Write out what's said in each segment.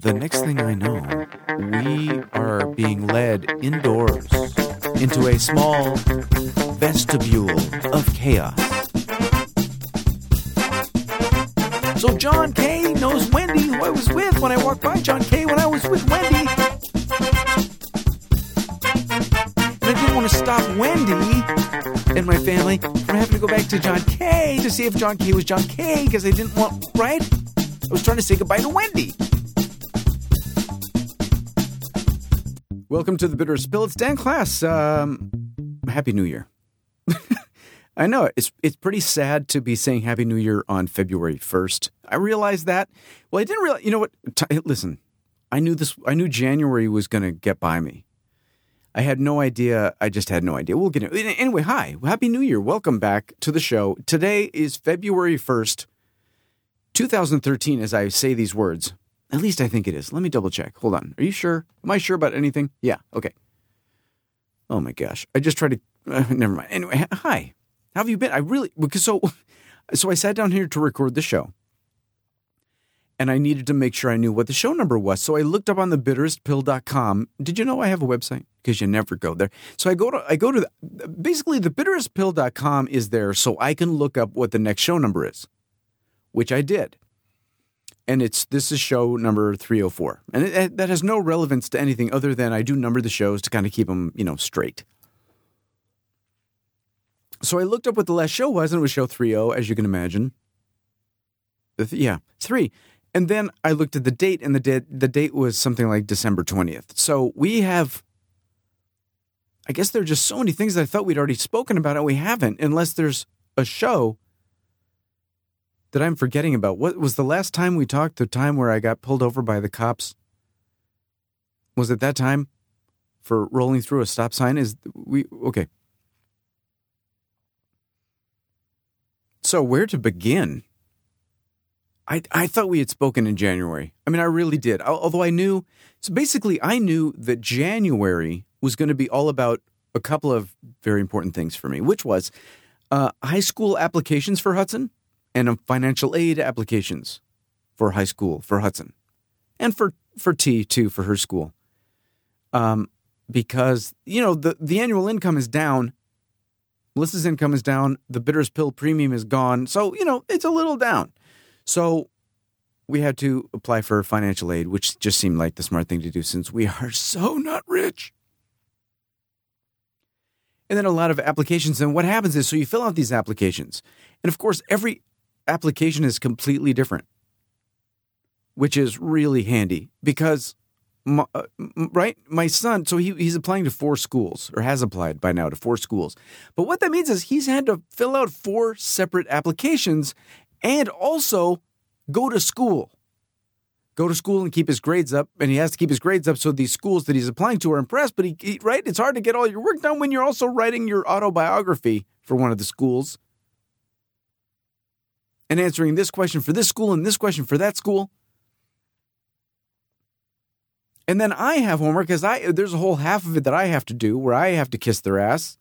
The next thing I know, we are being led indoors into a small vestibule of chaos. So John Kay knows Wendy, who I was with when I walked by John Kay when I was with Wendy. And I didn't want to stop Wendy and my family from having to go back to John Kay to see if John Kay was John Kay because I didn't want, right? I was trying to say goodbye to Wendy. Welcome to the Bitterest Pill. It's Dan Klass. Um, Happy New Year. I know it's it's pretty sad to be saying Happy New Year on February first. I realized that. Well, I didn't realize. You know what? T- listen, I knew this. I knew January was going to get by me. I had no idea. I just had no idea. We'll get it anyway. Hi, Happy New Year. Welcome back to the show. Today is February first, two thousand thirteen. As I say these words, at least I think it is. Let me double check. Hold on. Are you sure? Am I sure about anything? Yeah. Okay. Oh my gosh. I just tried to. Uh, never mind. Anyway, hi. How have you been? I really because so so I sat down here to record the show. And I needed to make sure I knew what the show number was. So I looked up on the bitterestpill.com. Did you know I have a website? Because you never go there. So I go to I go to the, basically the bitterestpill.com is there so I can look up what the next show number is. Which I did. And it's this is show number 304. And it, it, that has no relevance to anything other than I do number the shows to kind of keep them, you know, straight. So I looked up what the last show was, and it was show 30, as you can imagine. Th- yeah, three. And then I looked at the date, and the, da- the date was something like December 20th. So we have, I guess there are just so many things that I thought we'd already spoken about, and we haven't, unless there's a show that I'm forgetting about. What was the last time we talked? The time where I got pulled over by the cops? Was it that time for rolling through a stop sign? Is we okay? So, where to begin? I, I thought we had spoken in January. I mean, I really did. Although I knew, so basically, I knew that January was going to be all about a couple of very important things for me, which was uh, high school applications for Hudson and financial aid applications for high school for Hudson and for, for T too, for her school. Um, because, you know, the, the annual income is down Melissa's income is down. The Bitterest Pill premium is gone. So, you know, it's a little down. So we had to apply for financial aid, which just seemed like the smart thing to do since we are so not rich. And then a lot of applications. And what happens is so you fill out these applications. And of course, every application is completely different, which is really handy because my, uh, right? My son, so he, he's applying to four schools or has applied by now to four schools. But what that means is he's had to fill out four separate applications and also go to school. Go to school and keep his grades up, and he has to keep his grades up so these schools that he's applying to are impressed. But he, he right, it's hard to get all your work done when you're also writing your autobiography for one of the schools and answering this question for this school and this question for that school. And then I have homework because I there's a whole half of it that I have to do where I have to kiss their ass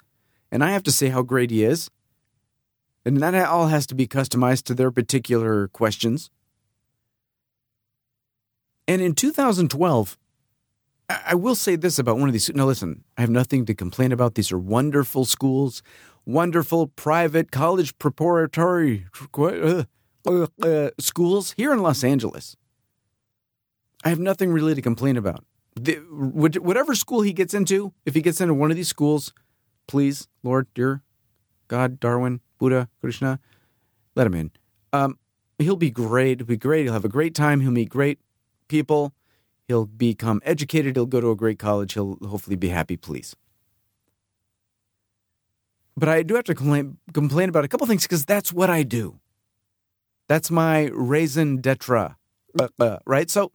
and I have to say how great he is. And that all has to be customized to their particular questions. And in 2012, I will say this about one of these. Now, listen, I have nothing to complain about. These are wonderful schools, wonderful private college preparatory uh, uh, uh, schools here in Los Angeles. I have nothing really to complain about. The, whatever school he gets into, if he gets into one of these schools, please, Lord, dear God, Darwin, Buddha, Krishna, let him in. Um, he'll be great. He'll be great. He'll have a great time. He'll meet great people. He'll become educated. He'll go to a great college. He'll hopefully be happy, please. But I do have to complain, complain about a couple things because that's what I do. That's my raison d'etre, uh, uh, right? So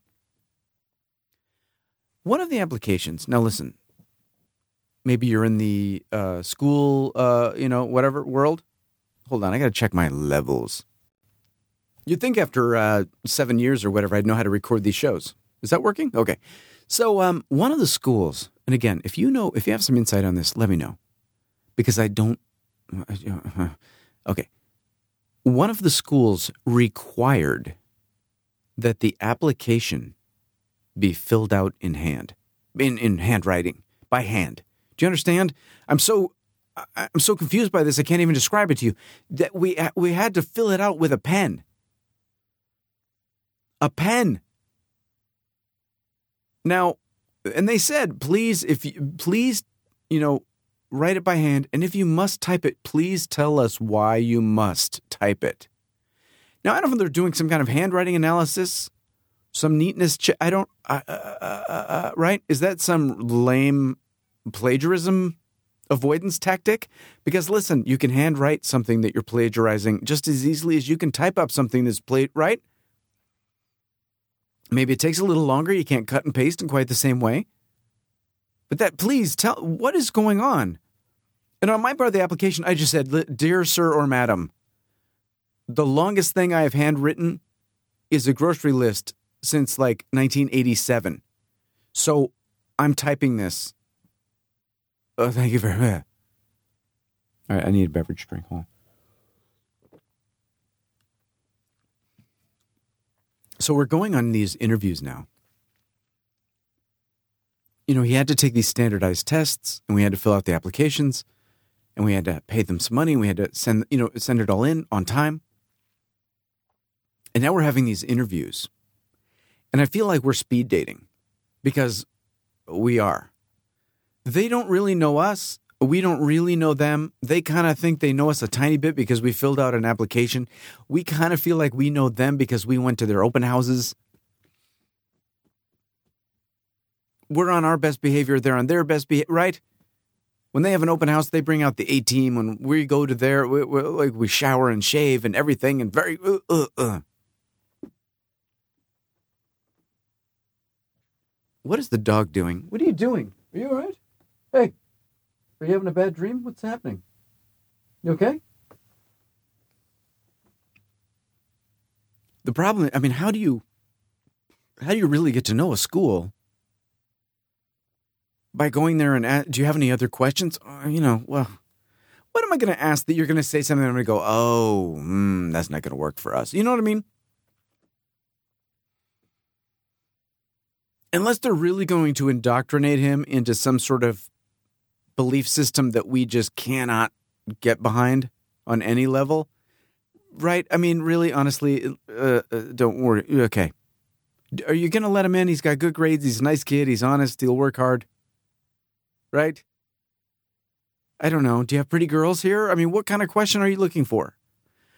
one of the applications, now listen, maybe you're in the uh, school, uh, you know, whatever world. Hold on, I got to check my levels. You'd think after uh, seven years or whatever, I'd know how to record these shows. Is that working? Okay. So, um, one of the schools, and again, if you know, if you have some insight on this, let me know. Because I don't. Okay. One of the schools required that the application be filled out in hand, in, in handwriting, by hand. Do you understand? I'm so I'm so confused by this. I can't even describe it to you. That we we had to fill it out with a pen. A pen. Now, and they said, please, if you please, you know, write it by hand, and if you must type it, please tell us why you must type it. Now, I don't know if they're doing some kind of handwriting analysis, some neatness. Ch- I don't. Uh, uh, uh, right? Is that some lame plagiarism avoidance tactic? Because listen, you can handwrite something that you're plagiarizing just as easily as you can type up something that's played right. Maybe it takes a little longer. You can't cut and paste in quite the same way. But that, please tell, what is going on? And on my part of the application, I just said, Dear Sir or Madam, the longest thing I have handwritten is a grocery list since like 1987. So I'm typing this. Oh, thank you very much. All right, I need a beverage drink. Hold on. So we're going on these interviews now. You know, he had to take these standardized tests and we had to fill out the applications and we had to pay them some money and we had to send, you know, send it all in on time. And now we're having these interviews. And I feel like we're speed dating because we are. They don't really know us we don't really know them. They kind of think they know us a tiny bit because we filled out an application. We kind of feel like we know them because we went to their open houses. We're on our best behavior, they're on their best behavior, right? When they have an open house, they bring out the A team. When we go to their, we, we, like we shower and shave and everything, and very. Uh, uh, uh. What is the dog doing? What are you doing? Are you all right? Hey. Are you having a bad dream? What's happening? You okay? The problem, I mean, how do you how do you really get to know a school? By going there and ask, do you have any other questions? Uh, you know, well, what am I going to ask that you're going to say something and I'm going to go, oh, mm, that's not going to work for us. You know what I mean? Unless they're really going to indoctrinate him into some sort of belief system that we just cannot get behind on any level. Right? I mean, really, honestly, uh, uh, don't worry. Okay. Are you going to let him in? He's got good grades. He's a nice kid. He's honest. He'll work hard. Right? I don't know. Do you have pretty girls here? I mean, what kind of question are you looking for?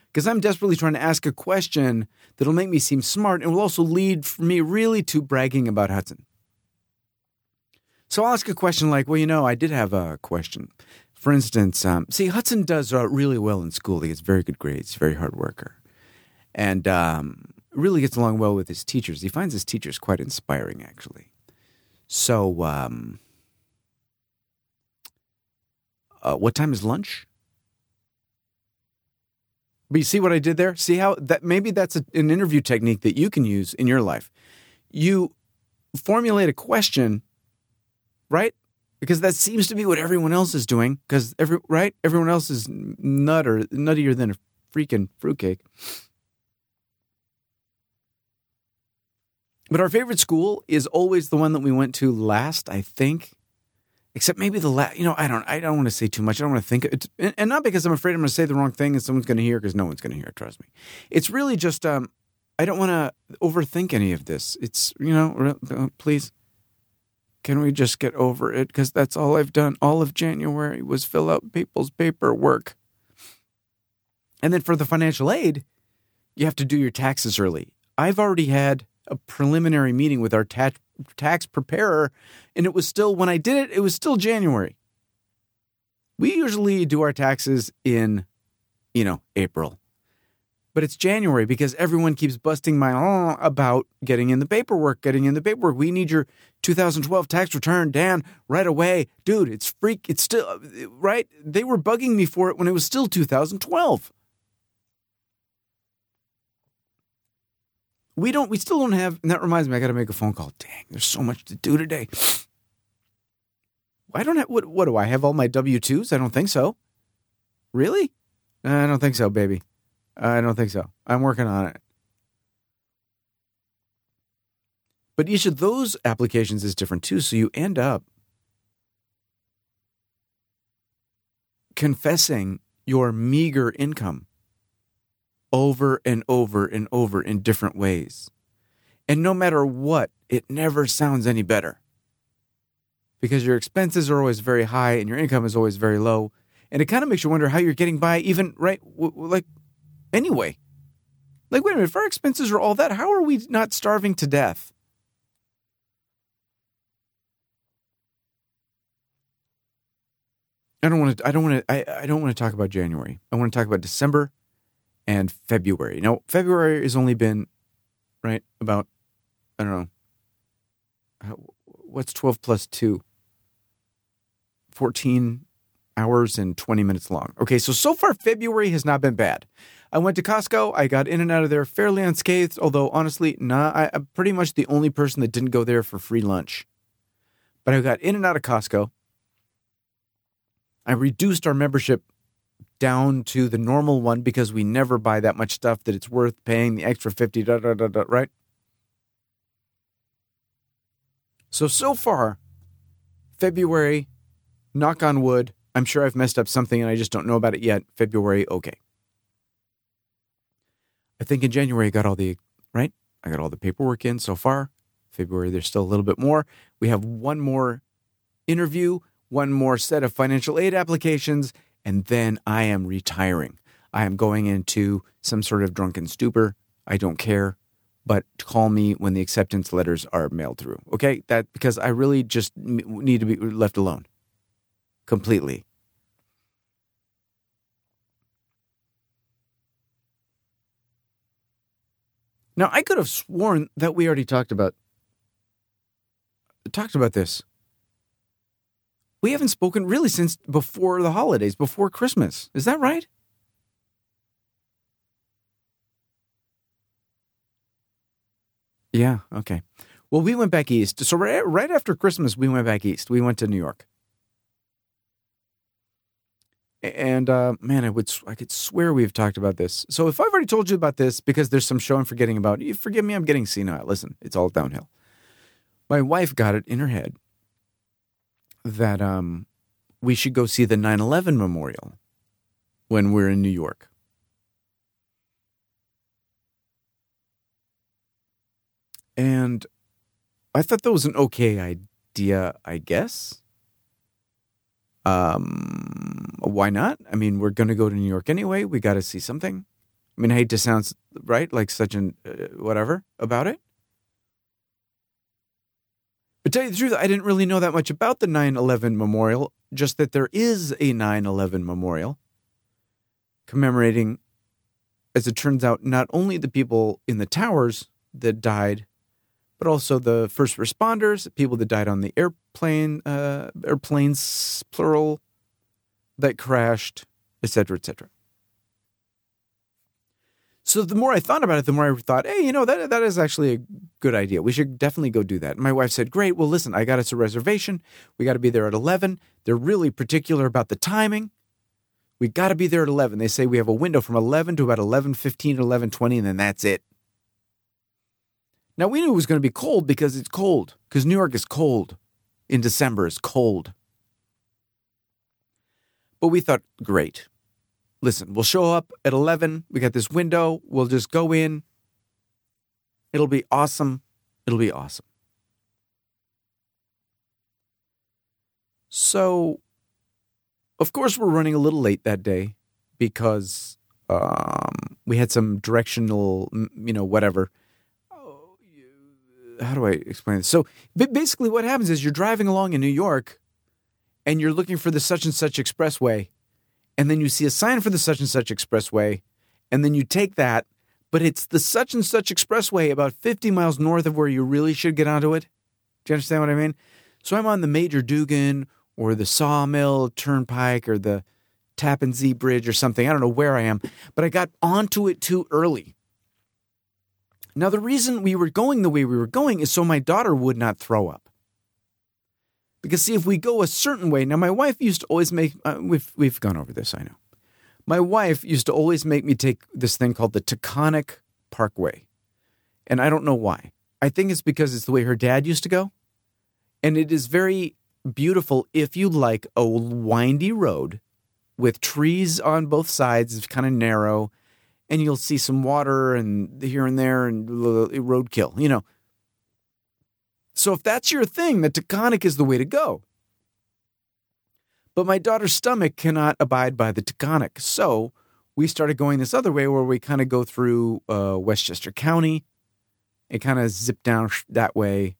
Because I'm desperately trying to ask a question that'll make me seem smart and will also lead me really to bragging about Hudson. So I'll ask a question like, well, you know, I did have a question. For instance, um, see, Hudson does uh, really well in school. He gets very good grades, very hard worker, and um, really gets along well with his teachers. He finds his teachers quite inspiring, actually. So, um, uh, what time is lunch? But you see what I did there? See how that maybe that's a, an interview technique that you can use in your life. You formulate a question right? Because that seems to be what everyone else is doing. Because every right, everyone else is nutter nuttier than a freaking fruitcake. But our favorite school is always the one that we went to last, I think. Except maybe the last, you know, I don't, I don't want to say too much. I don't want to think, it's, and not because I'm afraid I'm going to say the wrong thing and someone's going to hear, because no one's going to hear. it. Trust me. It's really just, um, I don't want to overthink any of this. It's, you know, uh, please, can we just get over it? Because that's all I've done all of January was fill out people's paperwork. And then for the financial aid, you have to do your taxes early. I've already had a preliminary meeting with our tax tax preparer, and it was still when I did it, it was still January. We usually do our taxes in, you know, April but it's January because everyone keeps busting my uh, about getting in the paperwork, getting in the paperwork. We need your 2012 tax return, Dan, right away. Dude, it's freak. It's still, right? They were bugging me for it when it was still 2012. We don't, we still don't have, and that reminds me, I got to make a phone call. Dang, there's so much to do today. I don't have, what, what do I have all my W 2s? I don't think so. Really? I don't think so, baby. I don't think so. I'm working on it. But each of those applications is different too. So you end up confessing your meager income over and over and in different ways. And no matter what, it never sounds any better because your expenses are always very high and your income is always very low. And it kind of makes you wonder how you're getting by, even right, w- like anyway. Like, wait a minute, if our expenses are all that, how are we not starving to death? I don't want to. I don't want to. I, I don't want to talk about January. I want to talk about December and February. Now, February has only been right about. I don't know. What's twelve plus two? Fourteen hours and twenty minutes long. Okay, so so far February has not been bad. I went to Costco. I got in and out of there fairly unscathed. Although honestly, nah, I, I'm pretty much the only person that didn't go there for free lunch. But I got in and out of Costco. I reduced our membership down to the normal one because we never buy that much stuff that it's worth paying the extra 50 da, da, da, da, right? So so far february knock on wood i'm sure i've messed up something and i just don't know about it yet. February okay. I think in january i got all the right? I got all the paperwork in so far. February there's still a little bit more. We have one more interview one more set of financial aid applications, and then I am retiring. I am going into some sort of drunken stupor. I don't care, but call me when the acceptance letters are mailed through. Okay? That because I really just need to be left alone completely. Now, I could have sworn that we already talked about talked about this we haven't spoken really since before the holidays, before Christmas. Is that right? Yeah, okay. Well, we went back east. So right, right after Christmas, we went back east. We went to New York. And uh, man, I would I could swear we've talked about this. So if I've already told you about this because there's some show I'm forgetting about, you forgive me, I'm getting senile. Listen, it's all downhill. My wife got it in her head that um, we should go see the 9 11 memorial when we're in New York. And I thought that was an okay idea, I guess. Um, why not? I mean, we're going to go to New York anyway. We got to see something. I mean, I hate to sound right, like such an uh, whatever about it. But tell you the truth, I didn't really know that much about the 9 11 memorial, just that there is a 9 11 memorial commemorating, as it turns out, not only the people in the towers that died, but also the first responders, people that died on the airplane, uh, airplanes, plural, that crashed, etc., etc. So the more I thought about it, the more I thought, hey, you know, that that is actually a good idea. We should definitely go do that. And my wife said, great. Well, listen, I got us a reservation. We got to be there at 11. They're really particular about the timing. We got to be there at 11. They say we have a window from 11 to about 11:15 or 11:20 and then that's it. Now we knew it was going to be cold because it's cold because New York is cold. In December is cold. But we thought, great listen, we'll show up at 11. We got this window. We'll just go in. It'll be awesome. It'll be awesome. So, of course, we're running a little late that day because um, we had some directional, you know, whatever. How do I explain this? So, basically, what happens is you're driving along in New York and you're looking for the such and such expressway and then you see a sign for the such and such expressway, and then you take that, but it's the such and such expressway about 50 miles north of where you really should get onto it. Do you understand what I mean? So I'm on the Major Deegan or the Sawmill Turnpike or the Tappan Zee Bridge or something. I don't know where I am, but I got onto it too early. Now, the reason we were going the way we were going is so my daughter would not throw up. Because see, if we go a certain way, now my wife used to always make. Uh, we've we've gone over this, I know. My wife used to always make me take this thing called the Taconic Parkway, and I don't know why. I think it's because it's the way her dad used to go. And it is very beautiful if you like a windy road with trees on both sides. It's kind of narrow, and you'll see some water and here and there and roadkill, you know. So if that's your thing, the Taconic is the way to go. But my daughter's stomach cannot abide by the Taconic. So we started going this other way where we kind of go through uh, Westchester County and kind of zip down that way.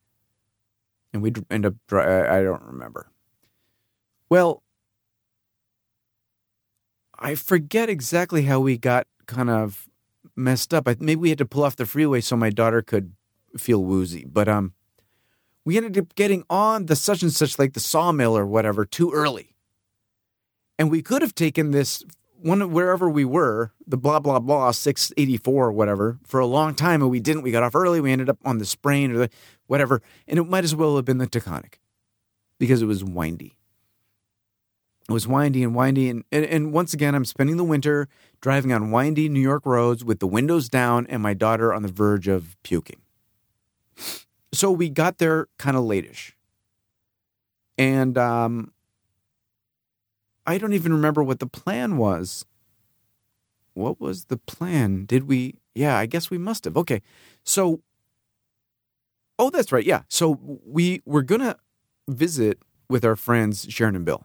And we end up, I don't remember. Well, I forget exactly how we got kind of messed up. Maybe we had to pull off the freeway so my daughter could feel woozy. But um, we ended up getting on the such and such, like the sawmill or whatever, too early. And we could have taken this one wherever we were, the blah blah blah 684 or whatever, for a long time, and we didn't. We got off early. We ended up on the sprain or the whatever, and it might as well have been the Taconic because it was windy. It was windy and windy, and, and and once again, I'm spending the winter driving on windy New York roads with the windows down and my daughter on the verge of puking. So we got there kind of lateish, and um, I don't even remember what the plan was. What was the plan? Did we? Yeah, I guess we must have. Okay. So, oh, that's right. Yeah. So we were going to visit with our friends Sharon and Bill.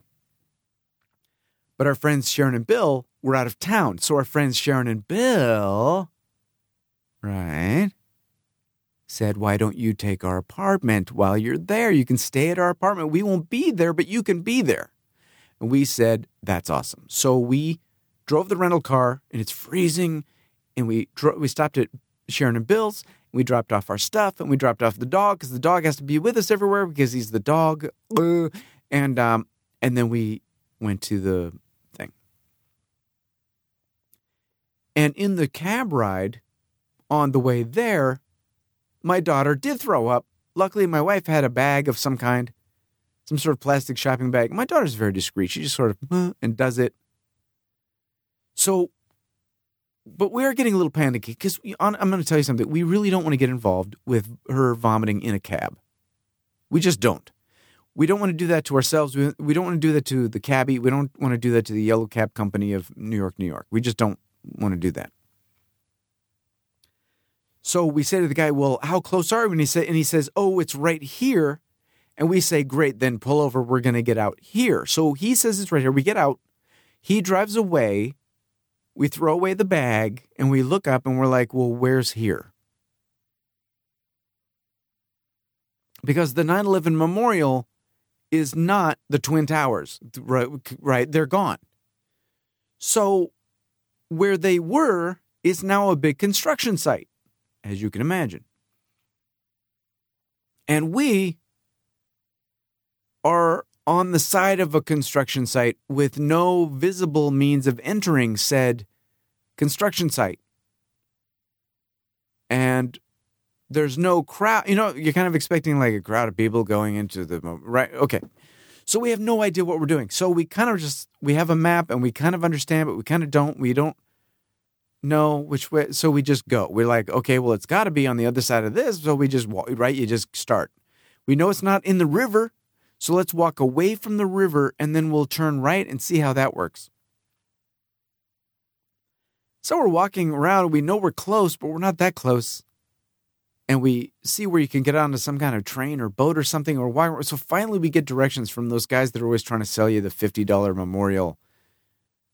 But our friends Sharon and Bill were out of town. So our friends Sharon and Bill, right, said, Why don't you take our apartment while you're there? You can stay at our apartment. We won't be there, but you can be there. And we said, that's awesome. So we drove the rental car and it's freezing. And we, dro- we stopped at Sharon and Bill's. And we dropped off our stuff and we dropped off the dog because the dog has to be with us everywhere because he's the dog. And, um, and then we went to the thing. And in the cab ride on the way there, my daughter did throw up. Luckily, my wife had a bag of some kind some sort of plastic shopping bag. My daughter's very discreet. She just sort of and does it. So, but we are getting a little panicky because I'm going to tell you something. We really don't want to get involved with her vomiting in a cab. We just don't. We don't want to do that to ourselves. We, we don't want to do that to the cabbie. We don't want to do that to the Yellow Cab Company of New York, New York. We just don't want to do that. So we say to the guy, "Well, how close are we?" And he say, and he says, "Oh, it's right here." And we say, great, then pull over. We're going to get out here. So he says it's right here. We get out. He drives away. We throw away the bag and we look up and we're like, well, where's here? Because the 9 11 memorial is not the Twin Towers, right? right? They're gone. So where they were is now a big construction site, as you can imagine. And we are on the side of a construction site with no visible means of entering said construction site. And there's no crowd. You know, you're kind of expecting like a crowd of people going into the right. Okay. So we have no idea what we're doing. So we kind of just we have a map and we kind of understand, but we kind of don't. We don't know which way. So we just go. We're like, okay, well, it's got to be on the other side of this. So we just walk. Right? You just start. We know it's not in the river. So let's walk away from the river and then we'll turn right and see how that works. So we're walking around. We know we're close, but we're not that close. And we see where you can get onto some kind of train or boat or something or why. So finally, we get directions from those guys that are always trying to sell you the $50 memorial,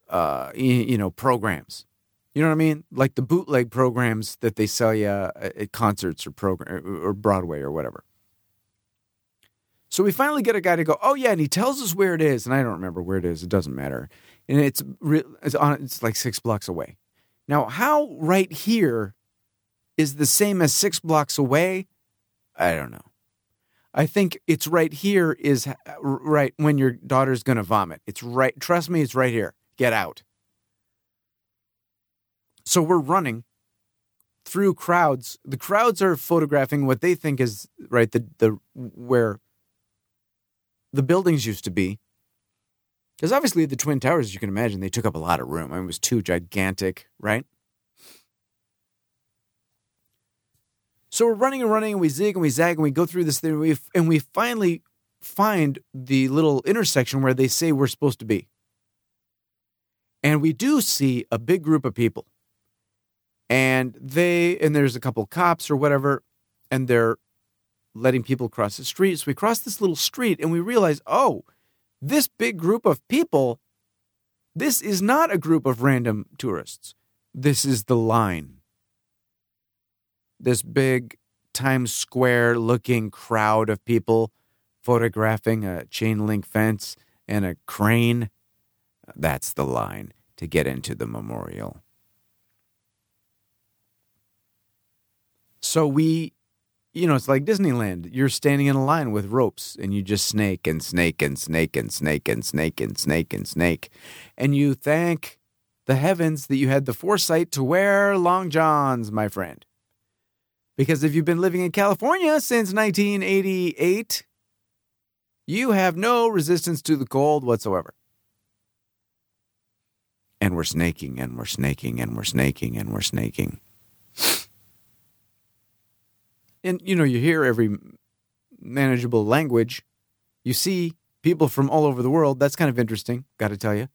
uh, you know, programs. You know what I mean? Like the bootleg programs that they sell you at concerts or program or Broadway or whatever. So we finally get a guy to go, oh yeah, and he tells us where it is, and I don't remember where it is. It doesn't matter, and it's it's on it's like six blocks away. Now, how right here is the same as six blocks away? I don't know. I think it's right here is right when your daughter's going to vomit. It's right. Trust me, it's right here. Get out. So we're running through crowds. The crowds are photographing what they think is right the the where the buildings used to be. Because obviously, the Twin Towers, as you can imagine, they took up a lot of room. I mean, it was too gigantic, right? So we're running and running, and we zig and we zag, and we go through this thing, and we, and we finally find the little intersection where they say we're supposed to be. And we do see a big group of people. And they, and there's a couple cops or whatever, and they're letting people cross the street. So we cross this little street and we realize, oh, this big group of people, this is not a group of random tourists. This is the line. This big Times Square looking crowd of people photographing a chain link fence and a crane. That's the line to get into the memorial. So we you know, it's like Disneyland. You're standing in a line with ropes and you just snake and snake and snake and snake and snake and snake and snake. And you thank the heavens that you had the foresight to wear long johns, my friend. Because if you've been living in California since 1988, you have no resistance to the cold whatsoever. And we're snaking and we're snaking and we're snaking and we're snaking and you know, you hear every manageable language. You see people from all over the world. That's kind of interesting, got to tell you.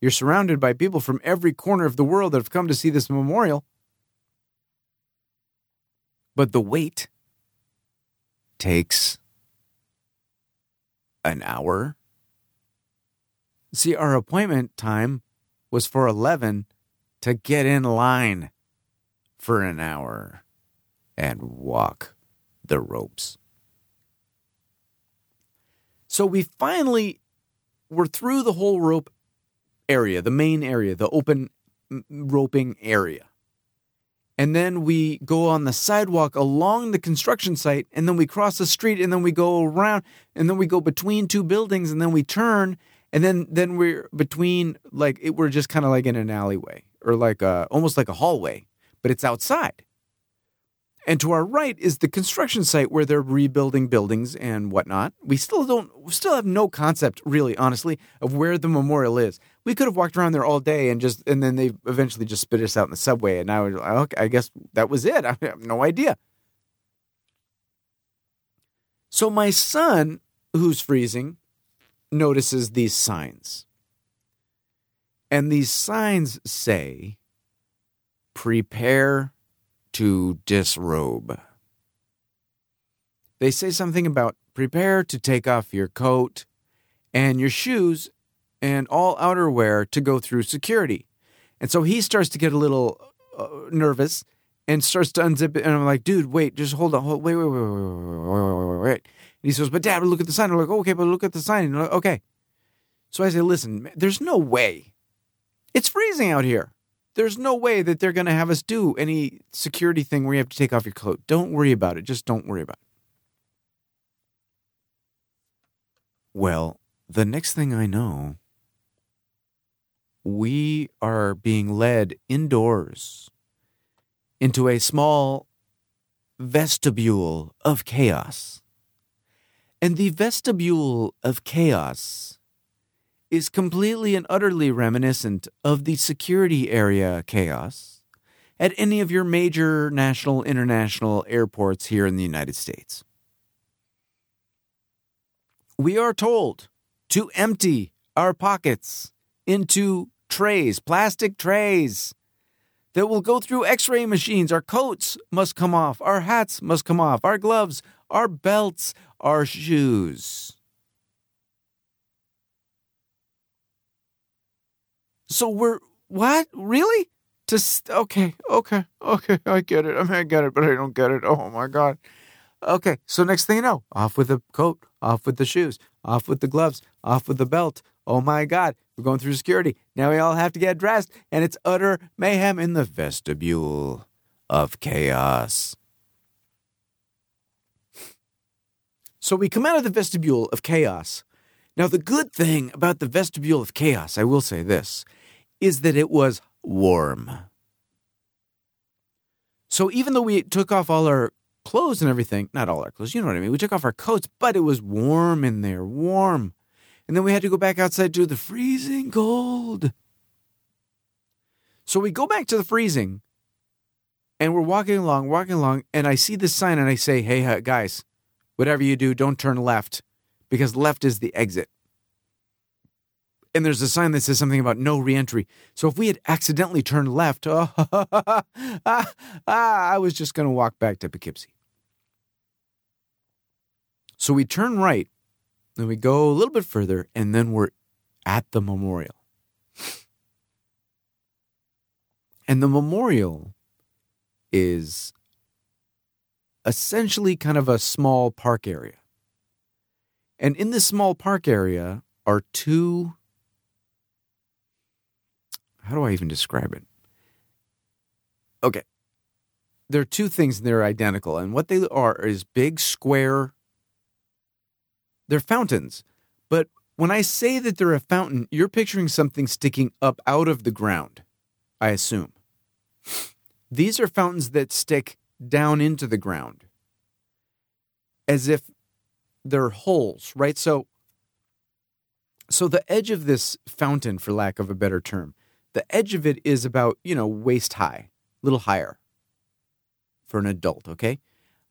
You're surrounded by people from every corner of the world that have come to see this memorial. But the wait takes an hour. See, our appointment time was for 11 to get in line for an hour and walk the ropes. So we finally were through the whole rope area, the main area, the open roping area. And then we go on the sidewalk along the construction site, and then we cross the street, and then we go around, and then we go between two buildings, and then we turn, and then then we're between like it, we're just kind of like in an alleyway or like a almost like a hallway, but it's outside. And to our right is the construction site where they're rebuilding buildings and whatnot. We still don't, still have no concept, really, honestly, of where the memorial is. We could have walked around there all day and just, and then they eventually just spit us out in the subway. And I was like, okay, I guess that was it. I have no idea. So my son, who's freezing, notices these signs. And these signs say, prepare to disrobe. They say something about prepare to take off your coat and your shoes and all outerwear to go through security. And so he starts to get a little uh, nervous and starts to unzip it. And I'm like, dude, wait, just hold on. Hold, wait, wait, wait, wait, wait, wait, And he says, but dad, look at the sign. I'm like, okay, but look at the sign. And like, okay. So I say, listen, there's no way. It's freezing out here there's no way that they're going to have us do any security thing where you have to take off your coat. Don't worry about it. Just don't worry about it. Well, the next thing I know, we are being led indoors into a small vestibule of chaos. And the vestibule of chaos is completely and utterly reminiscent of the security area chaos at any of your major national international airports here in the United States. We are told to empty our pockets into trays, plastic trays that will go through x ray machines. Our coats must come off, our hats must come off, our gloves, our belts, our shoes. So we're what? Really? Just okay, okay, okay. I get it. I mean, I get it, but I don't get it. Oh my god. Okay, so next thing you know, off with the coat, off with the shoes, off with the gloves, off with the belt. Oh my God, we're going through security. Now we all have to get dressed, and it's utter mayhem in the vestibule of chaos. So we come out of the vestibule of chaos. Now, the good thing about the vestibule of chaos, I will say this, is that it was warm. So even though we took off all our clothes and everything, not all our clothes, you know what I mean, we took off our coats, but it was warm in there, warm. And then we had to go back outside to the freezing cold. So we go back to the freezing, And we're walking along, walking along, and I see this sign and I say, hey, guys, whatever you do, don't turn left because left is the exit. And there's a sign that says something about no reentry. So if we had accidentally turned left, oh, ah, I was just going to walk back to Poughkeepsie. So we turn right, then we go a little bit further, and then we're at the memorial. And the memorial is essentially kind of a small park area. And in this small park area are two. How do I even describe it? Okay. There are two things and they're identical. And what they are is big square. They're fountains. But when I say that they're a fountain, you're picturing something sticking up out of the ground, I assume. These are fountains that stick down into the ground as if they're holes, right? So so the edge of this fountain for lack of a better term, the edge of it is about, you know, waist high, a little higher for an adult, okay?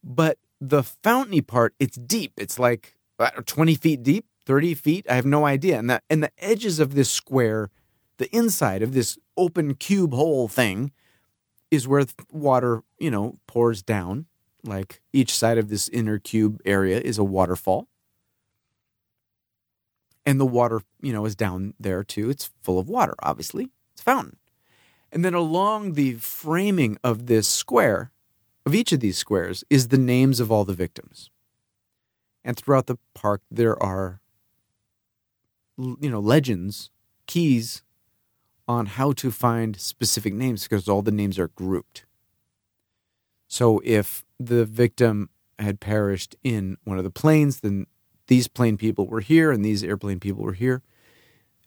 But the fountainy part, it's deep. It's like uh, 20 feet deep, 30 feet. I have no idea. And the, and the edges of this square, the inside of this open cube hole thing, is where water, you know, pours down. Like each side of this inner cube area is a waterfall. And the water, you know, is down there too. It's full of water, obviously. Fountain. And then along the framing of this square, of each of these squares, is the names of all the victims. And throughout the park, there are, you know, legends, keys on how to find specific names because all the names are grouped. So if the victim had perished in one of the planes, then these plane people were here and these airplane people were here.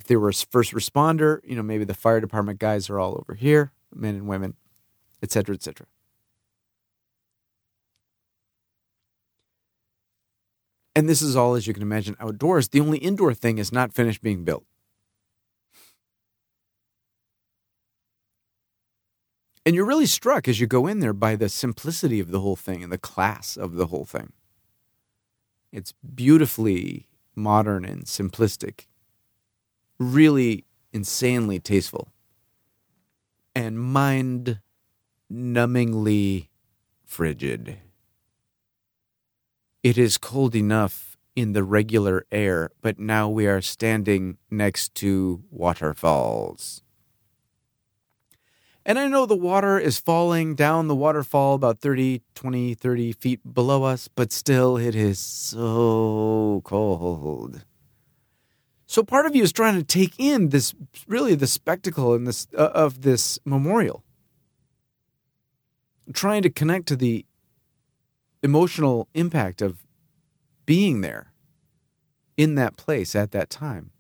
If they were a first responder, you know, maybe the fire department guys are all over here, men and women, etc., etc. And this is all, as you can imagine, outdoors. The only indoor thing is not finished being built. And you're really struck as you go in there by the simplicity of the whole thing and the class of the whole thing. It's beautifully modern and simplistic, really insanely tasteful, and mind numbingly frigid. It is cold enough in the regular air, but now we are standing next to waterfalls. And I know the water is falling down the waterfall about 30, 20, 30 feet below us, but still it is so cold. So part of you is trying to take in this really the spectacle and this uh, of this memorial. Trying to connect to the emotional impact of being there in that place at that time.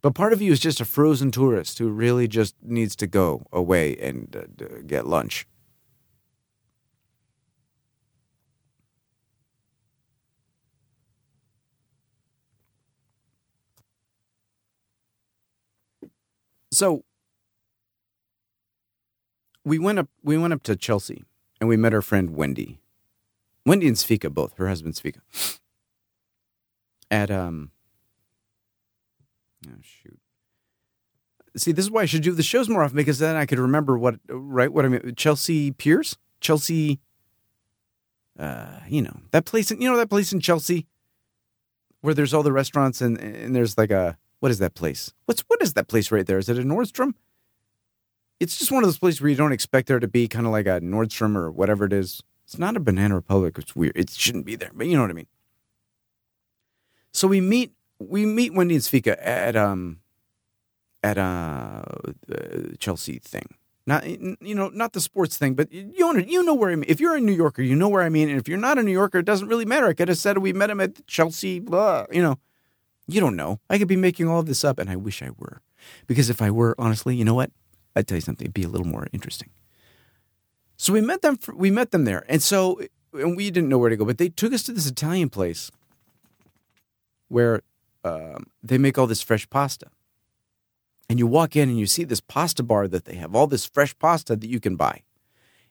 But part of you is just a frozen tourist who really just needs to go away and uh, get lunch. So we went up we went up to Chelsea and we met our friend Wendy. Wendy and Svika both, her husband Svika. At um Oh shoot. See, this is why I should do the shows more often because then I could remember what right what I mean. Chelsea Piers, Chelsea. Uh, you know that place. in You know that place in Chelsea where there's all the restaurants and and there's like a what is that place? What's what is that place right there? Is it a Nordstrom? It's just one of those places where you don't expect there to be kind of like a Nordstrom or whatever it is. It's not a Banana Republic. It's weird. It shouldn't be there, but you know what I mean. So we meet we meet Wendy and Svika at um at uh, Chelsea thing. Not you know not the sports thing, but you know, you know where I mean. If you're a New Yorker, you know where I mean. And if you're not a New Yorker, it doesn't really matter. I could have said we met him at Chelsea. Blah, you know, you don't know. I could be making all this up, and I wish I were, because if I were, honestly, you know what? I'd tell you something. It'd be a little more interesting. So we met them. For, we met them there, and so and we didn't know where to go, but they took us to this Italian place where um, they make all this fresh pasta. And you walk in and you see this pasta bar that they have, all this fresh pasta that you can buy.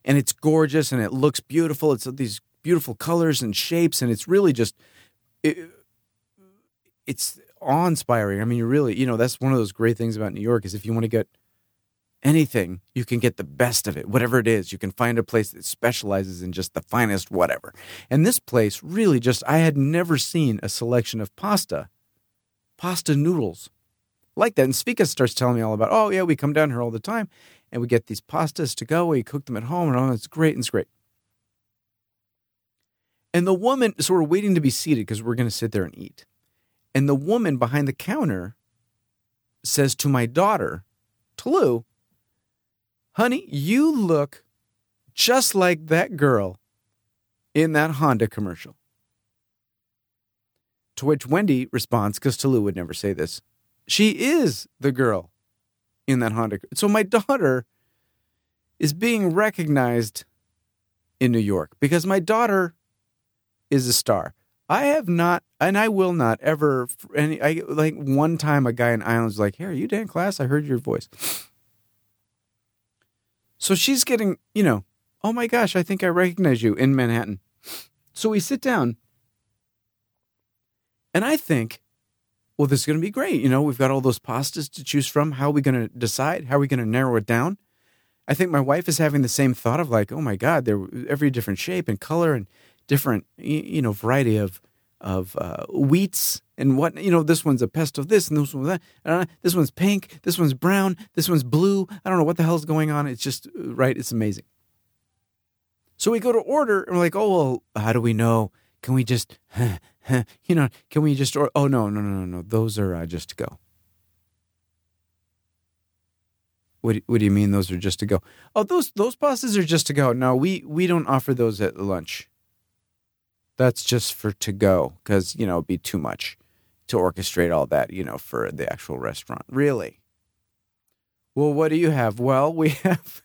and it's gorgeous and it looks beautiful. It's these beautiful colors and shapes, and it's really just it, it's awe inspiring. I mean, you really, you know, that's one of those great things about New York is if you want to get anything, you can get the best of it, whatever it is. You can find a place that specializes in just the finest whatever. And this place really just, I had never seen a selection of pasta, pasta noodles like that. And Svika starts telling me all about, oh, yeah, we come down here all the time and we get these pastas to go. We cook them at home and oh, it's great and it's great. And the woman, so we're waiting to be seated because we're going to sit there and eat. And the woman behind the counter says to my daughter, Tulu, honey, you look just like that girl in that Honda commercial. To which Wendy responds, because Tulu would never say this, she is the girl in that Honda. So my daughter is being recognized in New York because my daughter is a star. I have not, and I will not ever. Any, I like one time a guy in Islands was like, "Hey, are you Dan Klass? I heard your voice." So she's getting, you know, oh my gosh, I think I recognize you in Manhattan. So we sit down, and I think, well, this is going to be great. You know, we've got all those pastas to choose from. How are we going to decide? How are we going to narrow it down? I think my wife is having the same thought of like, oh my God, they're every different shape and color and different you know variety of of uh, wheats and what you know this one's a pesto this and this one's that this one's pink this one's brown this one's blue i don't know what the hell's going on it's just uh, right it's amazing. So we go to order and we're like oh well how do we know? Can we just you know can we just or- oh no no no no no those are uh, just to go. What what do you mean those are just to go? Oh those those pastas are just to go. No we we don't offer those at lunch that's just for to go because you know it'd be too much to orchestrate all that you know for the actual restaurant. Really? Well what do you have? Well we have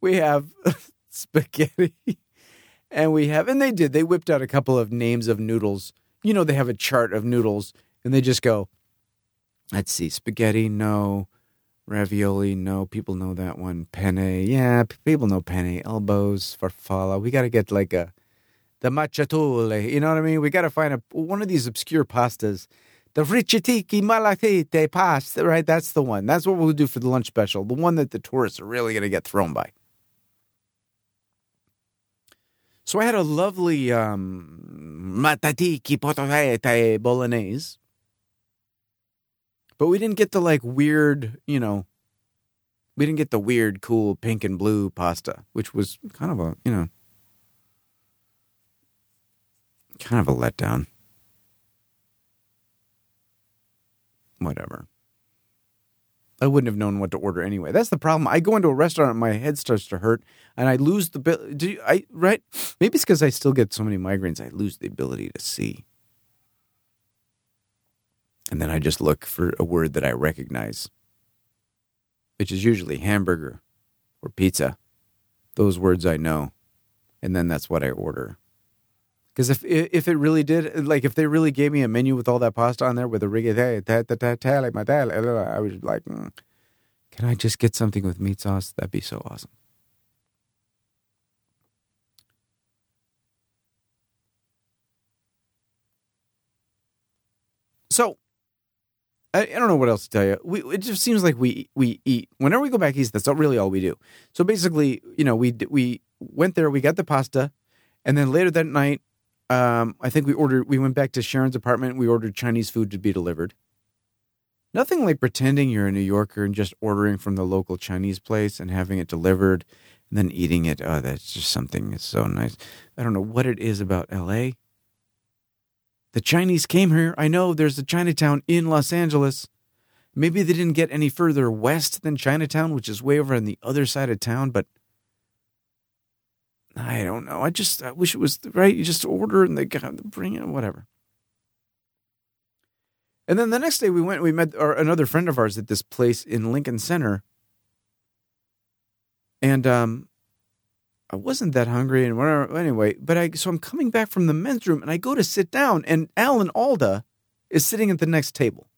we have spaghetti and we have and they did. They whipped out a couple of names of noodles. You know they have a chart of noodles and they just go let's see spaghetti no ravioli no people know that one penne. Yeah people know penne. Elbows farfalla. We got to get like a the macciatole. You know what I mean? We got to find a one of these obscure pastas. The riccitiki malatite pasta, right? That's the one. That's what we'll do for the lunch special. The one that the tourists are really going to get thrown by. So I had a lovely um, matatiki potete bolognese. But we didn't get the like weird, you know, we didn't get the weird, cool pink and blue pasta, which was kind of a, you know, kind of a letdown. Whatever. I wouldn't have known what to order anyway. That's the problem. I go into a restaurant and my head starts to hurt and I lose the bill. Do you, I right? Maybe it's because I still get so many migraines. I lose the ability to see. And then I just look for a word that I recognize, which is usually hamburger or pizza. Those words I know. And then that's what I order. Because if if it really did, like if they really gave me a menu with all that pasta on there with a rigatelle, I was like, mm, can I just get something with meat sauce? That'd be so awesome. So, I, I, don't know what else to tell you. We it just seems like we we eat whenever we go back east. That's not really all we do. So basically, you know, we we went there, we got the pasta, and then later that night um, I think we ordered. We went back to Sharon's apartment. We ordered Chinese food to be delivered. Nothing like pretending you're a New Yorker and just ordering from the local Chinese place and having it delivered and then eating it. Oh, that's just something that's so nice. I don't know what it is about LA. The Chinese came here. I know there's a Chinatown in Los Angeles. Maybe they didn't get any further west than Chinatown, which is way over on the other side of town, but I don't know. I just I wish it was right. You just order and they got bring it, whatever. And then the next day we went. We met our, another friend of ours at this place in Lincoln Center, and um, I wasn't that hungry and whatever. Anyway, but I so I'm coming back from the men's room and I go to sit down, and Alan Alda is sitting at the next table.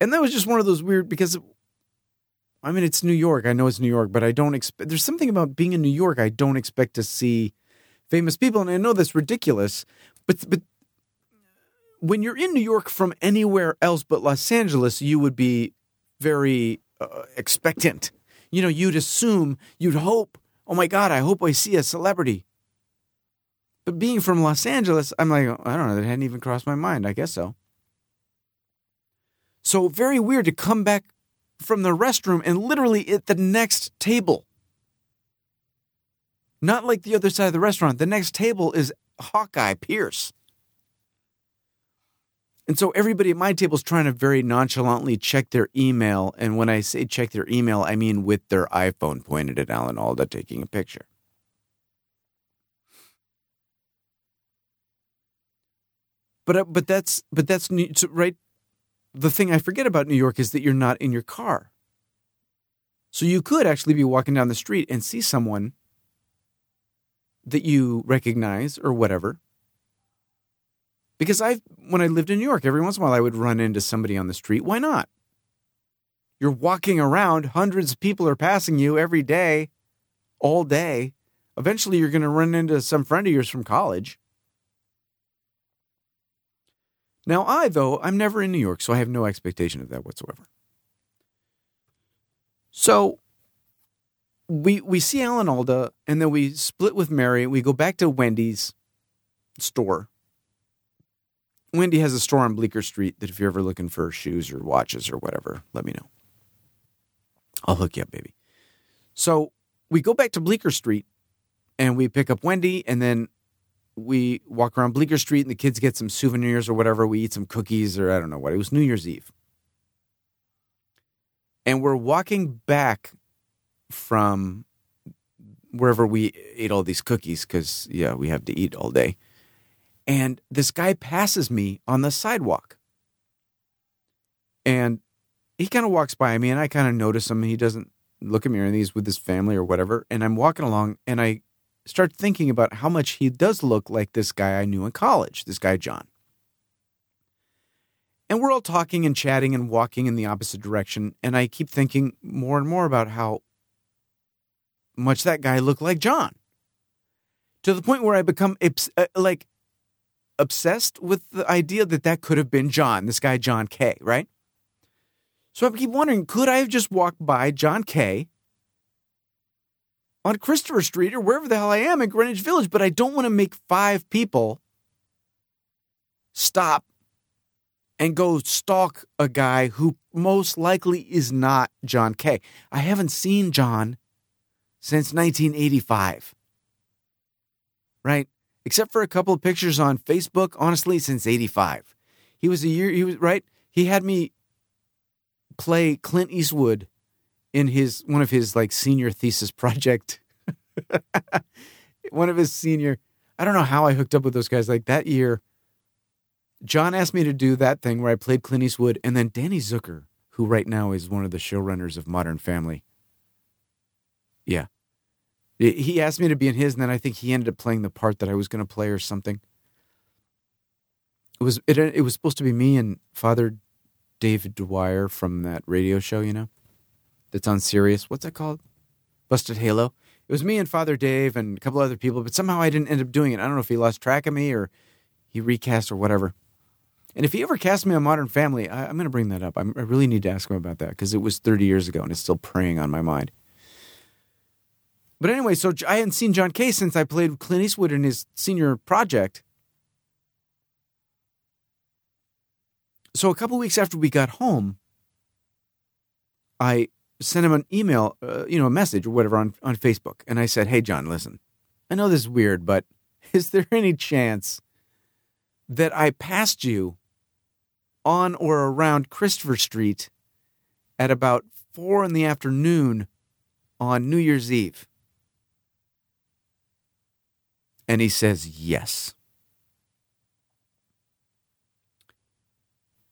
And that was just one of those weird because I mean, it's New York. I know it's New York, but I don't expect. There's something about being in New York. I don't expect to see famous people, and I know that's ridiculous. But but when you're in New York from anywhere else but Los Angeles, you would be very uh, expectant. You know, you'd assume, you'd hope. Oh my God! I hope I see a celebrity. But being from Los Angeles, I'm like, I don't know. That hadn't even crossed my mind. I guess so. So very weird to come back from the restroom and literally at the next table. Not like the other side of the restaurant. The next table is Hawkeye Pierce. And so everybody at my table is trying to very nonchalantly check their email. And when I say check their email, I mean with their iPhone pointed at Alan Alda taking a picture. But uh, but that's but that's right. The thing I forget about New York is that you're not in your car. So you could actually be walking down the street and see someone that you recognize or whatever. Because I when I lived in New York, every once in a while I would run into somebody on the street. Why not? You're walking around, hundreds of people are passing you every day, all day. Eventually you're going to run into some friend of yours from college. Now, I, though, I'm never in New York, so I have no expectation of that whatsoever. So we we see Alan Alda, and then we split with Mary. We go back to Wendy's store. Wendy has a store on Bleecker Street that if you're ever looking for shoes or watches or whatever, let me know. I'll hook you up, baby. So we go back to Bleecker Street and we pick up Wendy, and then we walk around Bleecker Street and the kids get some souvenirs or whatever. We eat some cookies or I don't know what. It was New Year's Eve. And we're walking back from wherever we ate all these cookies because, yeah, we have to eat all day. And this guy passes me on the sidewalk. And he kind of walks by me and I kind of notice him. He doesn't look at me or anything. He's with his family or whatever. And I'm walking along and I start thinking about how much he does look like this guy I knew in college, this guy, John. And we're all talking and chatting and walking in the opposite direction. And I keep thinking more and more about how much that guy looked like John to the point where I become uh, like obsessed with the idea that that could have been John, this guy, John K, right? So I keep wondering could I have just walked by John K on Christopher Street or wherever the hell I am in Greenwich Village, but I don't want to make five people stop and go stalk a guy who most likely is not John K. I haven't seen John since 1985. Right? Except for a couple of pictures on Facebook, honestly, since 85. He was a year, he was, right? He had me play Clint Eastwood in his one of his like senior thesis project. one of his senior. I don't know how I hooked up with those guys. Like that year, John asked me to do that thing where I played Clint Eastwood, and then Danny Zucker, who right now is one of the showrunners of Modern Family. Yeah. He asked me to be in his, and then I think he ended up playing the part that I was going to play or something. It was it, it was supposed to be me and Father David Dwyer from that radio show, you know, that's on Sirius. What's that called? Busted Halo. It was me and Father Dave and a couple other people, but somehow I didn't end up doing it. I don't know if he lost track of me or he recast or whatever. And if he ever casts me on Modern Family, I, am going to bring that up. I'm, i really need to ask him about that because it was 30 years ago and it's still preying on my mind. But anyway, so I hadn't seen John K since I played Clint Eastwood in his senior project. So a couple weeks after we got home, I sent him an email, uh, you know, a message or whatever on, on Facebook. And I said, Hey, John, listen, I know this is weird, but is there any chance that I passed you on or around Christopher Street at about four in the afternoon on New Year's Eve? And he says, Yes.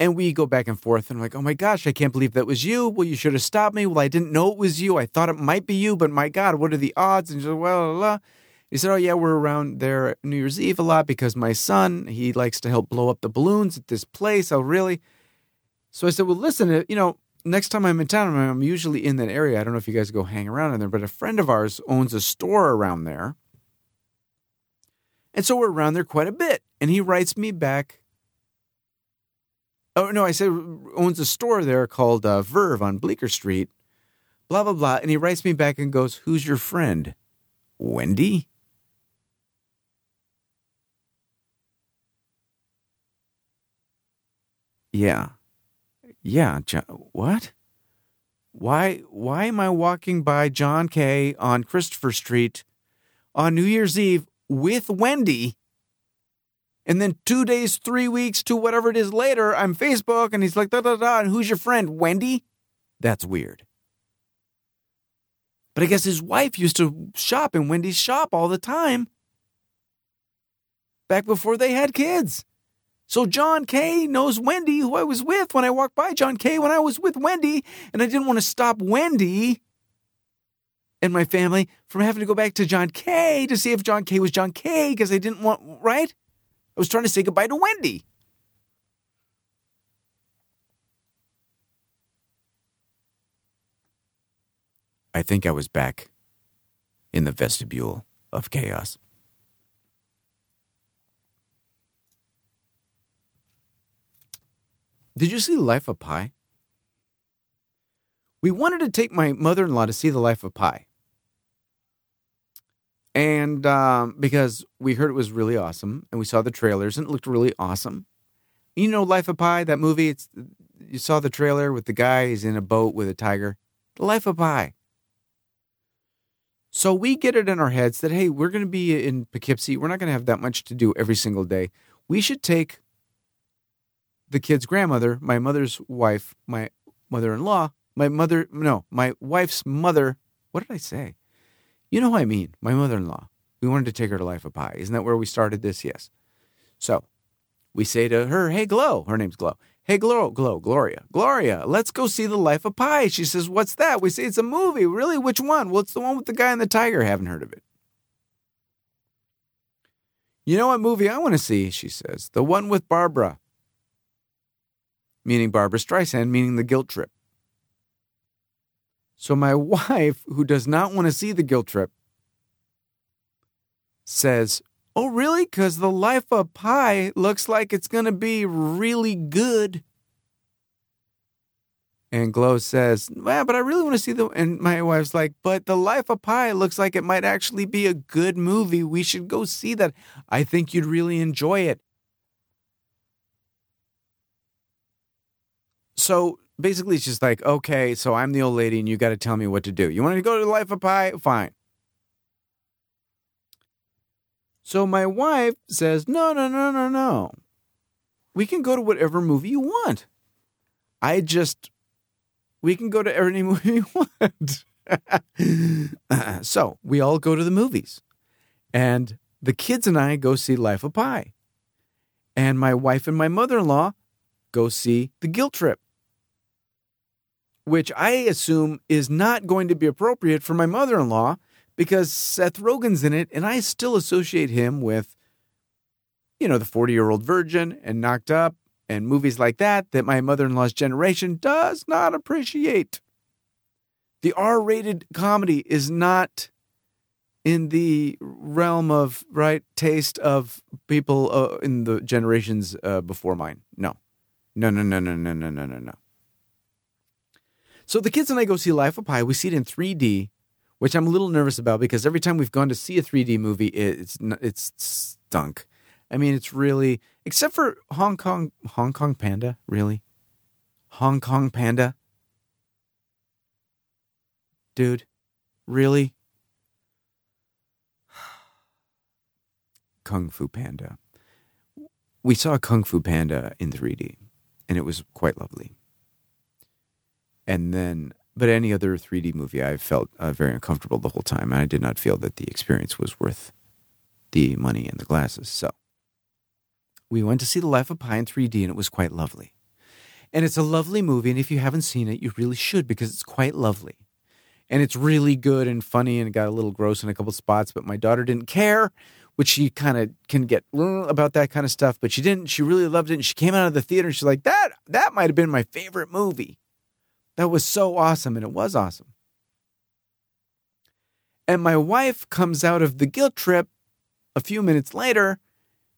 And we go back and forth, and I'm like, oh my gosh, I can't believe that was you. Well, you should have stopped me. Well, I didn't know it was you. I thought it might be you, but my God, what are the odds? And said, well. He said, oh yeah, we're around there New Year's Eve a lot because my son, he likes to help blow up the balloons at this place. Oh, really? So I said, well, listen, uh, you know, next time I'm in town, I'm usually in that area. I don't know if you guys go hang around in there, but a friend of ours owns a store around there. And so we're around there quite a bit. And he writes me back. Oh, no, I said owns a store there called uh, Verve on Bleecker Street, blah, blah, blah. And he writes me back and goes, Who's your friend? Wendy? Yeah. Yeah, John, what? Why why am I walking by John K on Christopher Street on New Year's Eve with Wendy? And then two days, three weeks to whatever it is later, I'm Facebook and he's like, da da da, and who's your friend? Wendy? That's weird. But I guess his wife used to shop in Wendy's shop all the time. Back before they had kids. So John K knows Wendy, who I was with when I walked by John K when I was with Wendy, and I didn't want to stop Wendy and my family from having to go back to John K to see if John K was John K because I didn't want, right? I was trying to say goodbye to Wendy. I think I was back in the vestibule of chaos. Did you see Life of Pi? We wanted to take my mother in law to see The Life of Pi. And um, because we heard it was really awesome and we saw the trailers and it looked really awesome. You know, Life of Pi, that movie, it's, you saw the trailer with the guy, he's in a boat with a tiger. The Life of Pi. So we get it in our heads that, hey, we're going to be in Poughkeepsie. We're not going to have that much to do every single day. We should take the kid's grandmother, my mother's wife, my mother in law, my mother, no, my wife's mother. What did I say? You know what I mean, my mother in law. We wanted to take her to Life of Pi. Isn't that where we started this? Yes. So we say to her, Hey, Glow, her name's Glow. Hey, Glow, Glow, Gloria, Gloria, let's go see The Life of Pi. She says, What's that? We say, It's a movie. Really? Which one? Well, it's the one with the guy and the tiger. Haven't heard of it. You know what movie I want to see? She says, The one with Barbara meaning Barbra Streisand, meaning the guilt trip. So my wife, who does not want to see the guilt trip, says, Oh, really? Because the life of Pi looks like it's going to be really good. And Glow says, Well, but I really want to see the. And my wife's like, But the life of Pi looks like it might actually be a good movie. We should go see that. I think you'd really enjoy it. so basically it's just like, okay, so I'm the old lady and you got to tell me what to do. You want to go to Life of Pi? Fine. So my wife says, no, no, no, no, no. We can go to whatever movie you want. I just, we can go to any movie you want. so we all go to the movies. And the kids and I go see Life of Pi. And my wife and my mother in law go see The Guilt Trip which I assume is not going to be appropriate for my mother in law because Seth Rogen's in it, and I still associate him with, you know, the 40 year old virgin and knocked up and movies like that that my mother in law's generation does not appreciate. The R rated comedy is not in the realm of right taste of people uh, in the generations uh, before mine. No, no, no, no, no, no, no, no, no, no. So the kids and I go see Life of Pi. We see it in 3D, which I'm a little nervous about because every time we've gone to see a 3D movie, it's it's stunk. I mean, it's really except for Hong Kong Hong Kong Panda, really? Hong Kong Panda? Dude, really? Kung Fu Panda. We saw Kung Fu Panda in 3D, and it was quite lovely. And then, but any other 3D movie, I felt uh, very uncomfortable the whole time. And I did not feel that the experience was worth the money and the glasses. So we went to see The Life of Pi in 3D, and it was quite lovely. And it's a lovely movie. And if you haven't seen it, you really should because it's quite lovely. And it's really good and funny and it got a little gross in a couple spots, but my daughter didn't care, which she kind of can get about that kind of stuff, but she didn't. She really loved it. And she came out of the theater and she's like, that, that might have been my favorite movie That was so awesome. And it was awesome. And my wife comes out of the guilt trip a few minutes later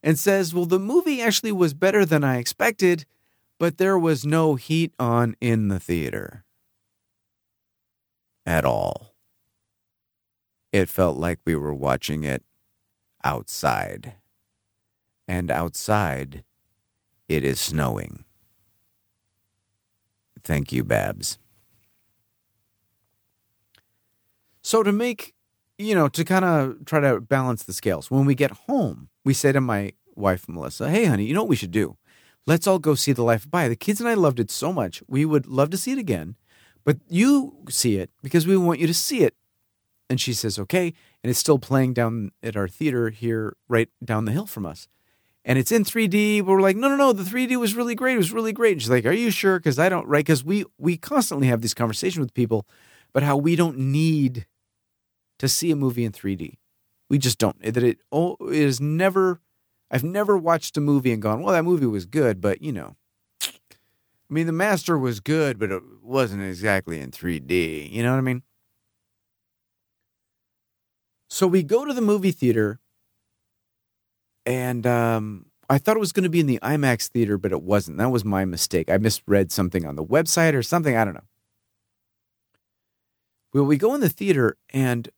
and says, Well, the movie actually was better than I expected, but there was no heat on in the theater at all. It felt like we were watching it outside. And outside, it is snowing. Thank you, Babs. So, to make, you know, to kind of try to balance the scales, when we get home, we say to my wife, Melissa, hey, honey, you know what we should do? Let's all go see The Life of Pi. The kids and I loved it so much. We would love to see it again, but you see it because we want you to see it. And she says, okay. And it's still playing down at our theater here, right down the hill from us and it's in 3D. But we're like, no, no, no, the 3D was really great. It was really great. And she's like, are you sure? Because I don't, right? Because we we constantly have these conversations with people, but how we don't need to see a movie in 3D. We just don't. That it oh, it is never. I've never watched a movie and gone, well, that movie was good, but you know. I mean, The Master was good, but it wasn't exactly in 3D. You know what I mean? So we go to the movie theater and um, I thought it was going to be in the IMAX theater, but it wasn't. That was my mistake. I misread something on the website or something. I don't know. Well, we go in the theater, and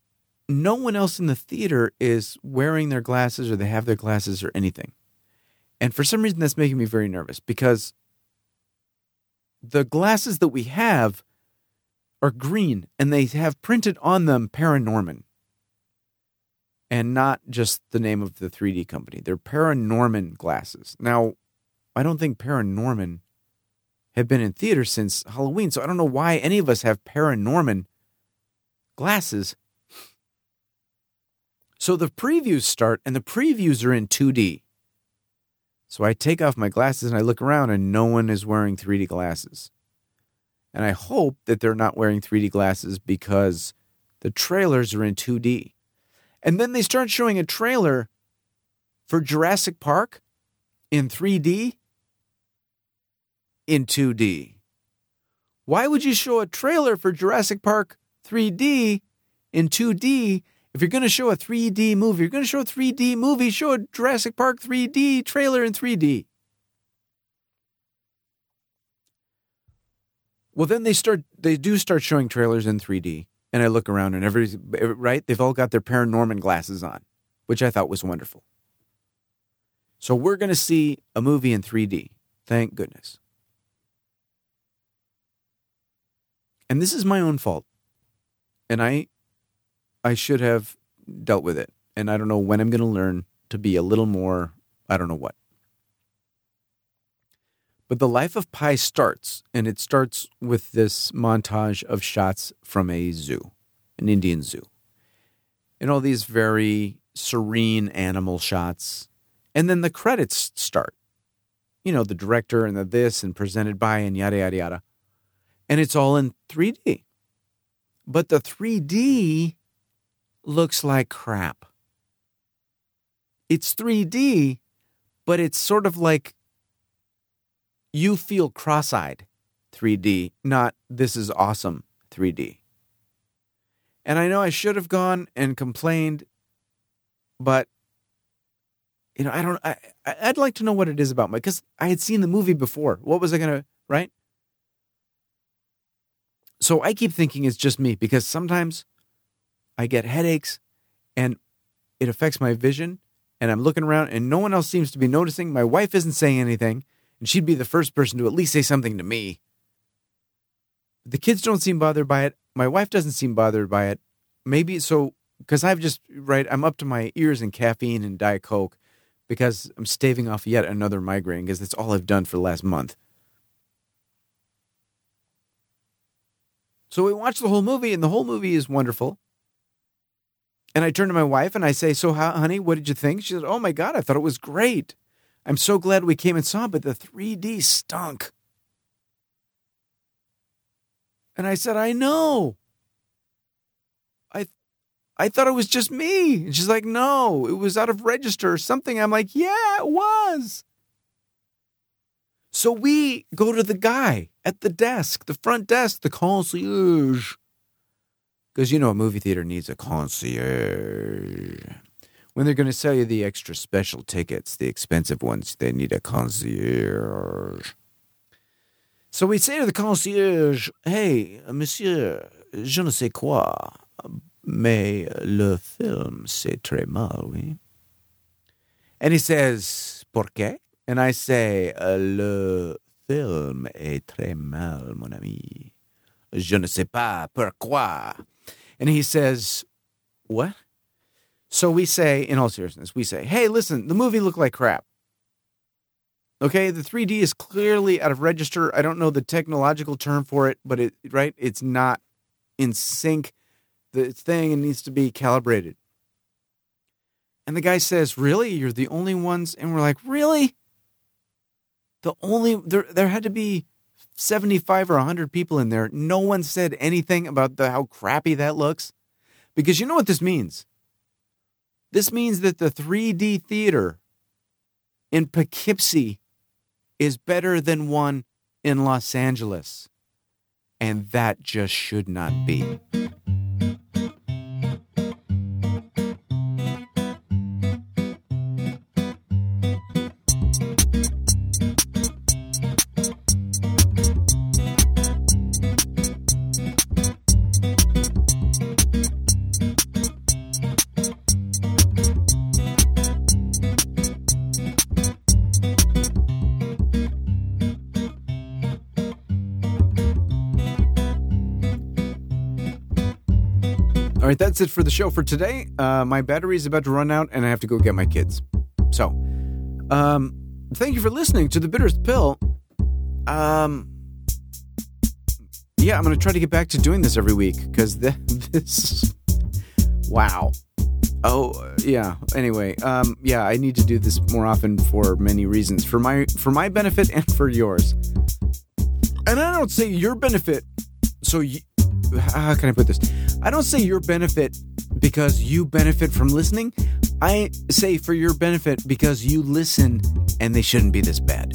no one else in the theater is wearing their glasses or they have their glasses or anything. And for some reason, that's making me very nervous because the glasses that we have are green and they have printed on them Paranorman and not just the name of the 3D company. They're Paranorman glasses. Now, I don't think Paranorman have been in theaters since Halloween, so I don't know why any of us have Paranorman glasses. So the previews start, and the previews are in 2D. So I take off my glasses and I look around, and no one is wearing 3D glasses. And I hope that they're not wearing 3D glasses because the trailers are in 2D. And then they start showing a trailer for Jurassic Park in 3D in 2D. Why would you show a trailer for Jurassic Park 3D in 2D if you're going to show a 3D movie? You're going to show a 3D movie, show a Jurassic Park 3D trailer in 3D. Well, then they start they do start showing trailers in 3D and I look around and every right, they've all got their Paranorman glasses on, which I thought was wonderful. So we're going to see a movie in 3D. Thank goodness. And this is my own fault. And I I should have dealt with it. And I don't know when I'm going to learn to be a little more I don't know what. But the life of Pi starts, and it starts with this montage of shots from a zoo, an Indian zoo. And all these very serene animal shots. And then the credits start. You know, the director and the this and presented by and yada, yada, yada. And it's all in 3D. But the 3D looks like crap. It's 3D, but it's sort of like you feel cross eyed 3D, not this is awesome 3D. And I know I should have gone and complained, but you know, I don't. I I'd like to know what it is about because I had seen the movie before. What was I gonna right? So I keep thinking it's just me because sometimes I get headaches and it affects my vision. And I'm looking around and no one else seems to be noticing. My wife isn't saying anything and she'd be the first person to at least say something to me. The kids don't seem bothered by it. My wife doesn't seem bothered by it. Maybe so because I've just right. I'm up to my ears in caffeine and diet coke because I'm staving off yet another migraine because that's all I've done for the last month. So we watch the whole movie, and the whole movie is wonderful. And I turn to my wife and I say, "So, honey, what did you think?" She said, "Oh my god, I thought it was great." I'm so glad we came and saw it, but the 3D stunk. And I said, I know. I I thought it was just me. And she's like, no, it was out of register or something. I'm like, yeah, it was. So we go to the guy at the desk, the front desk, the concierge. Because you know, a movie theater needs a concierge. When they're going to sell you the extra special tickets, the expensive ones, they need a concierge. So we say to the concierge, Hey, uh, monsieur, je ne sais quoi, mais le film, c'est très mal, oui. And he says, Pourquoi? And I say, euh, Le film est très mal, mon ami. Je ne sais pas pourquoi. And he says, What? So we say, in all seriousness, we say, Hey, listen, the movie looked like crap. Okay, the 3D is clearly out of register. I don't know the technological term for it, but it right, it's not in sync. The thing needs to be calibrated. And the guy says, "Really? You're the only ones?" And we're like, "Really?" The only there there had to be 75 or 100 people in there. No one said anything about the how crappy that looks. Because you know what this means? This means that the 3D theater in Poughkeepsie is better than one in Los Angeles. And that just should not be. That's it for the show for today. Uh, my battery is about to run out, and I have to go get my kids. So, um, thank you for listening to the Bitterest Pill. Um, yeah, I'm to try to get back to doing this every week because this, wow. Oh yeah. Anyway, um, yeah, I need to do this more often for many reasons, for my for my benefit and for yours. And I don't say your benefit, so how can I put this? I don't say your benefit because you benefit from listening. I say for your benefit because you listen and they shouldn't be this bad.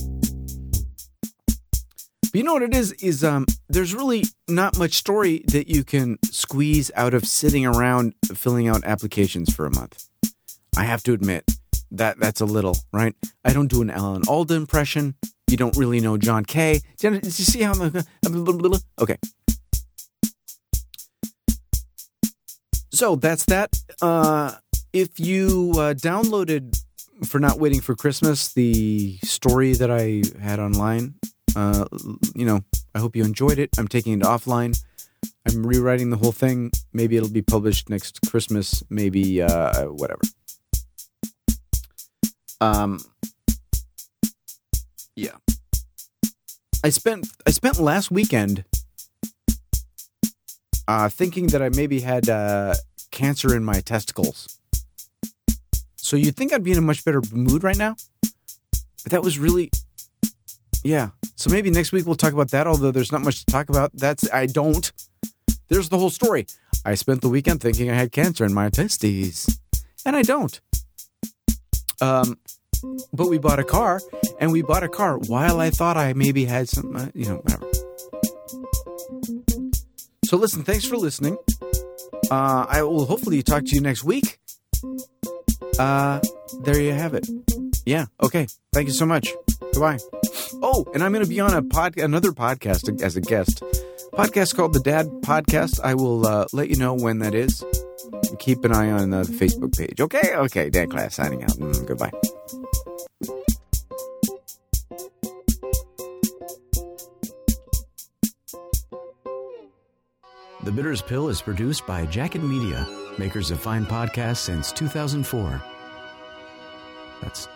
But you know what it is? Is um, there's really not much story that you can squeeze out of sitting around filling out applications for a month. I have to admit that that's a little right. I don't do an Alan Alda impression. You don't really know John Kay. Do you see how I'm? Okay. So that's that. Uh, if you uh, downloaded for not waiting for Christmas the story that I had online, uh, you know, I hope you enjoyed it. I'm taking it offline. I'm rewriting the whole thing. Maybe it'll be published next Christmas. Maybe uh, whatever. Um, yeah. I spent I spent last weekend uh, thinking that I maybe had uh, cancer in my testicles. So you'd think I'd be in a much better mood right now, but that was really, yeah. So maybe next week we'll talk about that. Although there's not much to talk about. That's I don't. There's the whole story. I spent the weekend thinking I had cancer in my testes, and I don't. Um, but we bought a car, and we bought a car while I thought I maybe had some, uh, you know, whatever. So listen, thanks for listening. Uh, I will hopefully talk to you next week. Uh, there you have it. Yeah. Okay. Thank you so much. Goodbye. Oh, and I'm going to be on a pod, another podcast as a guest. Podcast called the Dad Podcast. I will uh, let you know when that is. Keep an eye on uh, the Facebook page. Okay. Okay. Dan Klass signing out. Mm, goodbye. The Bitterest Pill is produced by Jacket Media, makers of fine podcasts since 2004. That's